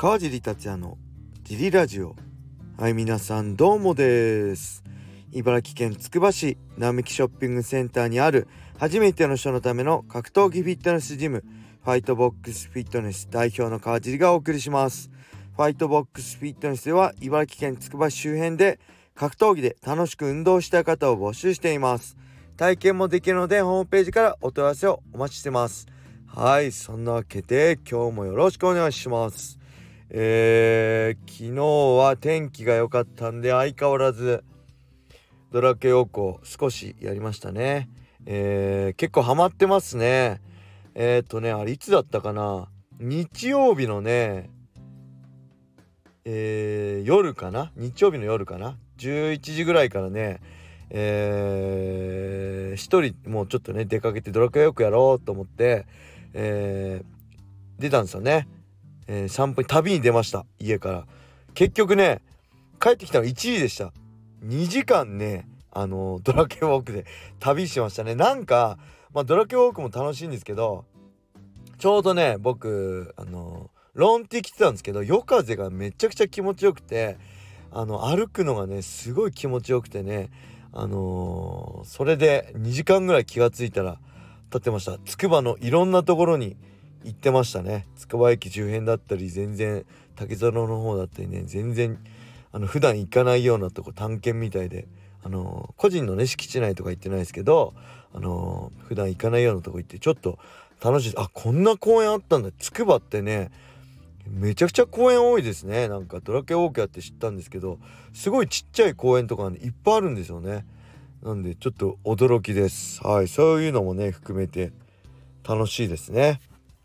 川尻達也のジリラジオ。はい皆さんどうもです。茨城県つくば市並木ショッピングセンターにある初めての人のための格闘技フィットネスジムファイトボックスフィットネス代表の川尻がお送りします。ファイトボックスフィットネスでは茨城県つくば市周辺で格闘技で楽しく運動したい方を募集しています。体験もできるのでホームページからお問い合わせをお待ちしてます。はいそんなわけで今日もよろしくお願いします。えー、昨日は天気が良かったんで相変わらずドラケオコ少しやりましたね。えー、結構ハマってますね。えっ、とねあれいつだったかな？日曜日のねえー、夜かな？日曜日の夜かな？11時ぐらいからねえー、一人もうちょっとね出かけてドラクエよくやろうと思って、えー、出たんですよね、えー、散歩に旅に出ました家から。結局ね帰ってきたの1時でした。2時間ねあのドラクエウォークで 旅しましたね。なんか、まあ、ドラクエウォークも楽しいんですけどちょうどね僕あのロンティー来てたんですけど夜風がめちゃくちゃ気持ちよくてあの歩くのがねすごい気持ちよくてねあのー、それで2時間ぐらい気が付いたら立ってました。つくばのいろんなところに行ってましたね。つくば駅周辺だったり全然竹園の方だったりね全然あの普段行かないようなとこ探検みたいであの、個人のね敷地内とか行ってないですけどあの、普段行かないようなとこ行ってちょっと楽しいあこんな公園あったんだ。つくばってねめちゃくちゃ公園多いですね。なんかドラケウォークやって知ったんですけどすごいちっちゃい公園とか、ね、いっぱいあるんですよね。なんでちょっと驚きです。はいそういうのもね含めて楽しいですね。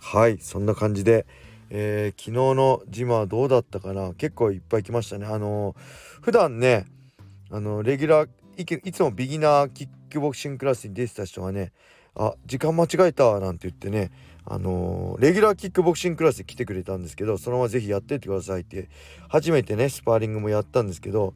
はいそんな感じで、えー、昨日のジムはどうだったかな？結構いっぱい来ましたね。あのー、普段ねあのレギュラーいつもビギナーキックボクシングクラスに出てた人がねあ時間間違えたなんて言ってねあのー、レギュラーキックボクシングクラスで来てくれたんですけどそのまま是非やってってくださいって初めてねスパーリングもやったんですけど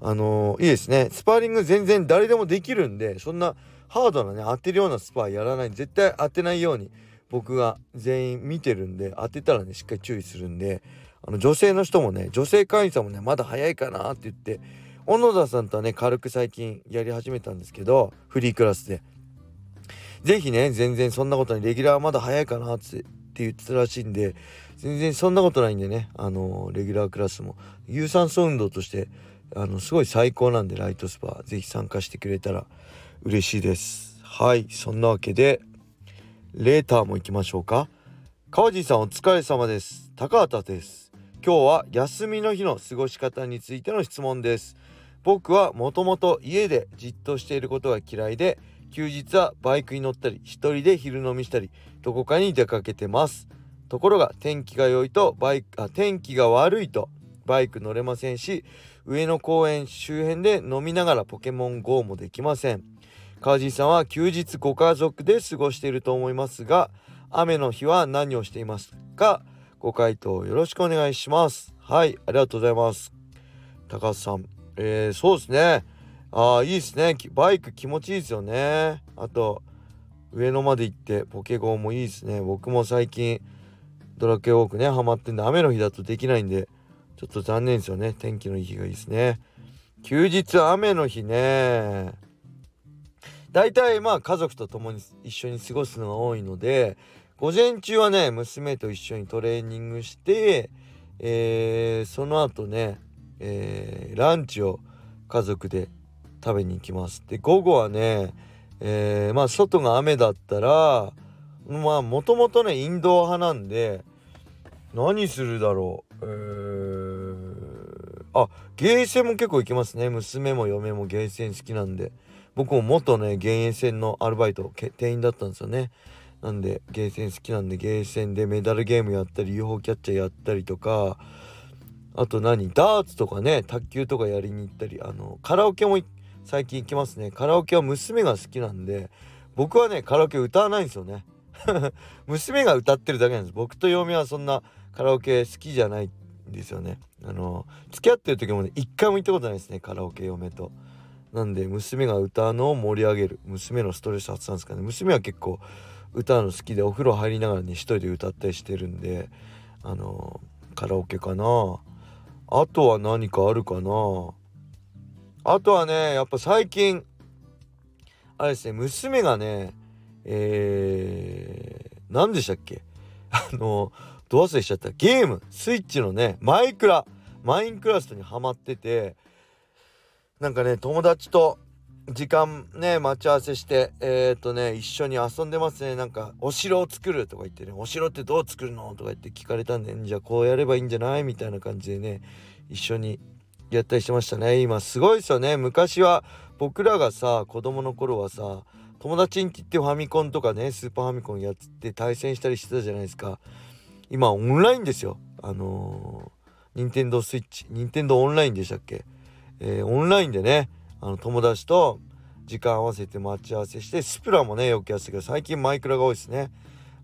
あのー、いいですね。スパーリング全然誰でもできるんでそんなハードなね当てるようなスパーやらない絶対当てないように僕が全員見てるんで当てたらねしっかり注意するんであの女性の人もね女性会員さんもねまだ早いかなって言って小野田さんとはね軽く最近やり始めたんですけどフリークラスで。是非ね全然そんなことにレギュラーまだ早いかなって言ってたらしいんで全然そんなことないんでねあのレギュラークラスも。有酸素運動としてあのすごい最高なんでライトスパ是非参加してくれたら嬉しいです。はいそんなわけでレーターも行きましょうか。川地さんお疲れ様です。高畑です。今日は休みの日の過ごし方についての質問です。僕はもともと家でじっとしていることが嫌いで休日はバイクに乗ったり一人で昼飲みしたりどこかに出かけてます。ところが天気が良いとバイクあ天気が悪いとバイク乗れませんし上野公園周辺で飲みながらポケモン GO もできません。川地さんは休日ご家族で過ごしていると思いますが雨の日は何をしていますか？ご回答よろしくお願いします。はいありがとうございます。高橋さんえー、そうですね。ああいいですね。バイク気持ちいいですよね。あと上野まで行ってポケゴンもいいですね。僕も最近ドラケウォークねハマってんで雨の日だとできないんでちょっと残念ですよね。天気のいい日がいいですね。休日雨の日ね。大体まあ家族と共に一緒に過ごすのが多いので午前中はね娘と一緒にトレーニングして、えー、その後ね、えー、ランチを家族で食べに行きます。で午後はね、えー、まあ外が雨だったらまあもともとねインド派なんで何するだろう。えー、あゲーセンも結構行きますね。娘も嫁もゲーセン好きなんで。僕も元ねゲーセンのアルバイト店員だったんですよね。なんでゲーセン好きなんでゲーセンでメダルゲームやったり UFO キャッチャーやったりとかあと何ダーツとかね卓球とかやりに行ったりあのカラオケも最近行きますね。カラオケは娘が好きなんで僕はねカラオケ歌わないんですよね。娘が歌ってるだけなんです。僕と嫁はそんなカラオケ好きじゃないんですよね。あの付き合ってる時もね一回も行ったことないですねカラオケ嫁と。なんで娘が歌のを盛り上げる。娘のストレス発散ですかね。娘は結構歌うの好きでお風呂入りながらね一人で歌ったりしてるんであのカラオケかな。あとは何かあるかな。あとはねやっぱ最近あれですね娘がねえー、何でしたっけ。あのど忘れしちゃった。ゲーム。スイッチのねマイクラ。マインクラストにハマっててなんかね友達と時間ね待ち合わせしてえっ、ー、とね一緒に遊んでますね。なんかお城を作るとか言ってね。お城ってどう作るのとか言って聞かれたんでじゃあこうやればいいんじゃない？みたいな感じでね一緒にやったりしてましたね。今すごいですよね。昔は僕らがさ子供の頃はさ友達んちってファミコンとかねスーパーファミコンやって対戦したりしてたじゃないですか。今オンラインですよ。あのー、任天堂スイッチ。任天堂オンラインでしたっけ、えー、オンラインでねあの友達と時間合わせて待ち合わせしてスプラもねよくやってたけど最近マイクラが多いですね。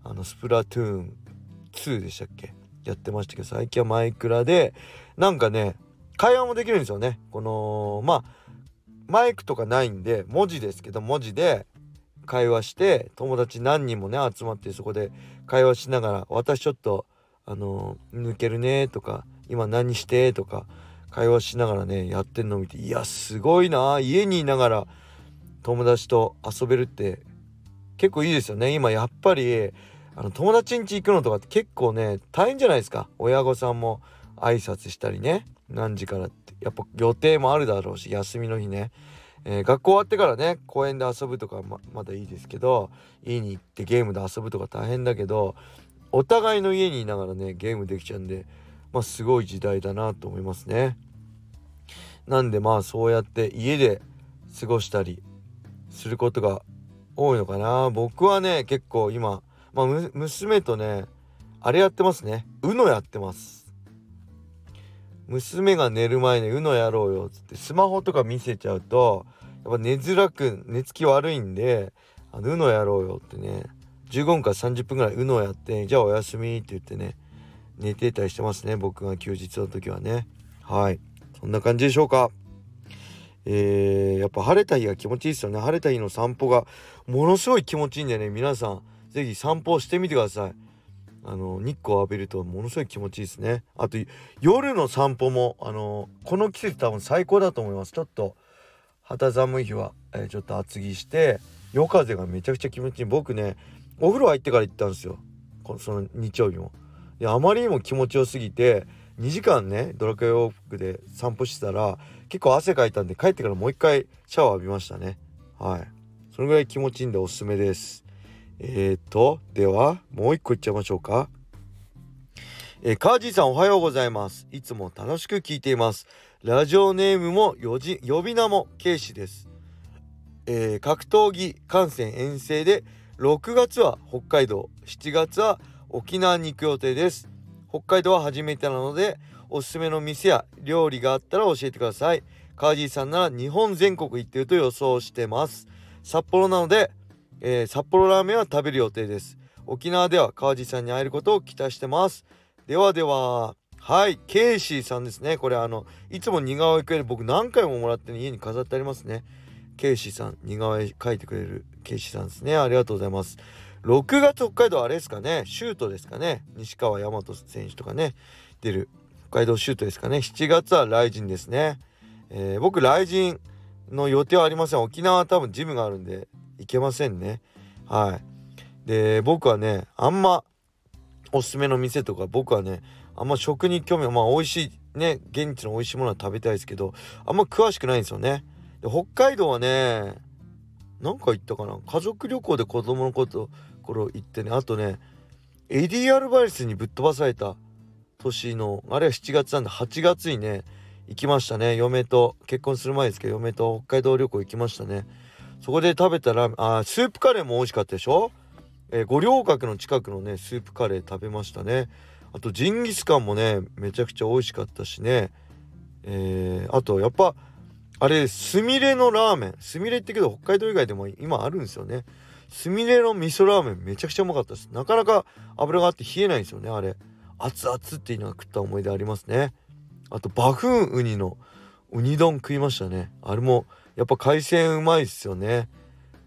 あのスプラトゥーン2でしたっけ？やってましたけど最近はマイクラでなんかね会話もできるんですよね。このまあマイクとかないんで文字ですけど文字で会話して友達何人もね集まってそこで会話しながら「私ちょっとあの抜けるね」とか「今何して」とか会話しながらねやってんの見ていやすごいな家にいながら友達と遊べるって結構いいですよね。今やっぱりあの友達ん家行くのとかって結構ね大変じゃないですか。親御さんも挨拶したりね何時からってやっぱ予定もあるだろうし休みの日ね。えー、学校終わってからね公園で遊ぶとかままだいいですけど家に行ってゲームで遊ぶとか大変だけどお互いの家にいながらねゲームできちゃうんでまあすごい時代だなと思いますね。なんでまあそうやって家で過ごしたりすることが多いのかな。僕はね結構今、まあ、娘とねあれやってますね。UNO やってます。娘が寝る前に UNO やろうよっつってスマホとか見せちゃうとやっぱ寝づらく寝つき悪いんであの UNO やろうよってね15分から30分ぐらい UNO やってじゃあおやすみって言ってね寝てたりしてますね僕が休日の時はね。はい。そんな感じでしょうか。えー、やっぱ晴れた日が気持ちいいですよね。晴れた日の散歩がものすごい気持ちいいんでね。皆さん是非散歩してみてください。あの日光を浴びるとものすごい気持ちいいですね。あと夜の散歩もあのこの季節多分最高だと思います。ちょっと肌寒い日は、えー、ちょっと厚着して夜風がめちゃくちゃ気持ちいい。僕ねお風呂入ってから行ったんですよ。その日曜日も。であまりにも気持ちよすぎて2時間ねドラクエウォークで散歩してたら結構汗かいたんで帰ってからもう一回シャワー浴びましたねはいそのぐらい気持ちいいんでおすすめですえーと、では、もう一個いっちゃいましょうか。えー、カージーさんおはようございます。いつも楽しく聞いています。ラジオネームもよじ呼び名もケイシです。えー、格闘技観戦遠征で6月は北海道、7月は沖縄に行く予定です。北海道は初めてなので、おすすめの店や料理があったら教えてください。カージーさんなら日本全国行ってると予想してます。札幌なのでえー、札幌ラーメンは食べる予定です沖縄では川地さんに会えることを期待してますではでははいケイシーさんですねこれあのいつも似顔絵くれる僕何回ももらって、ね、家に飾ってありますねケイシーさん似顔絵描いてくれるケイシーさんですね。ありがとうございます。6月北海道あれですかね。シュートですかね。西川大和選手とかね。出る。北海道シュートですかね。7月はライジンですね、えー、僕ライジンの予定はありません。沖縄は多分ジムがあるんでいけませんね。はい。で僕はねあんまおすすめの店とか僕はねあんま食に興味まあ美味しいね現地の美味しいものは食べたいですけどあんま詳しくないんですよね。で北海道はねなんか行ったかな？家族旅行で子供のこと頃行ってね。あとねエディ・アルバイスにぶっ飛ばされた年のあれは7月なんで8月にね行きましたね。嫁と結婚する前ですけど嫁と北海道旅行行きましたね。そこで食べたらあスープカレーも美味しかったでしょ？えー、五稜郭の近くのねスープカレー食べましたね。あとジンギスカンもねめちゃくちゃ美味しかったしね。えー、あとやっぱあれすみれのラーメン。すみれってけど北海道以外でも今あるんですよね。すみれの味噌ラーメンめちゃくちゃうまかったです。なかなか油があって冷えないんですよねあれ。熱々っていうのは食った思い出ありますね。あとバフンウニのウニ丼食いましたね。あれもやっぱ海鮮うまいっすよね。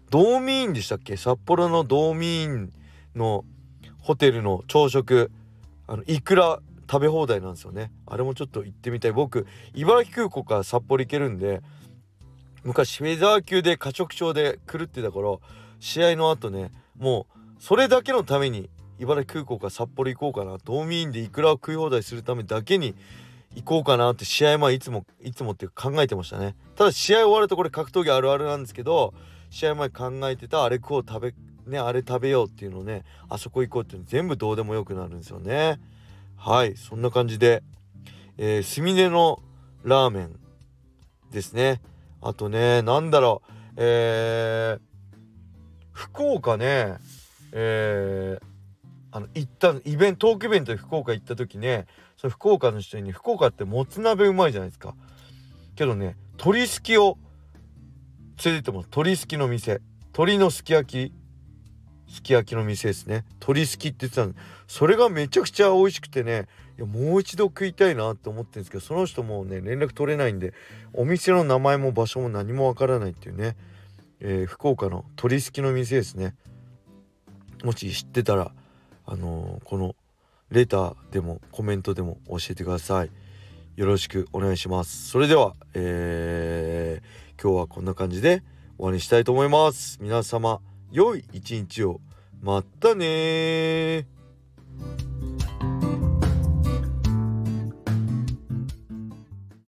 ドーミーンでしたっけ？札幌のドーミーンのホテルの朝食。あのイクラ食べ放題なんですよね。あれもちょっと行ってみたい。僕茨城空港から札幌行けるんで昔フェザー級で過食症で狂ってた頃試合の後ねもうそれだけのために茨城空港から札幌行こうかな。ドーミーンでいくら食い放題するためだけに行こうかなって試合前いつもいつもって考えてましたね。ただ試合終わるとこれ格闘技あるあるなんですけど試合前考えてたあれ食おう食べねあれ食べようっていうのねあそこ行こうっていうの全部どうでもよくなるんですよね。はいそんな感じでえー、すみれのラーメンですね。あとねなんだろうえー、福岡ねえー、あの行ったイベントトークイベントで福岡行った時ねその福岡の人に、福岡ってもつ鍋うまいじゃないですか。けどね鶏すきを連れてってます鶏すきの店。鶏のすき焼き。すき焼きの店ですね。鶏すきって言ってたんそれがめちゃくちゃ美味しくてね。いやもう一度食いたいなって思ってるんですけどその人もね連絡取れないんでお店の名前も場所も何もわからないっていうね、えー、福岡の鶏すきの店ですね。もし知ってたらあのー、このレターでもコメントでも教えてください。よろしくお願いします。それでは、えー、今日はこんな感じで終わりにしたいと思います。皆様。良い一日を。まったね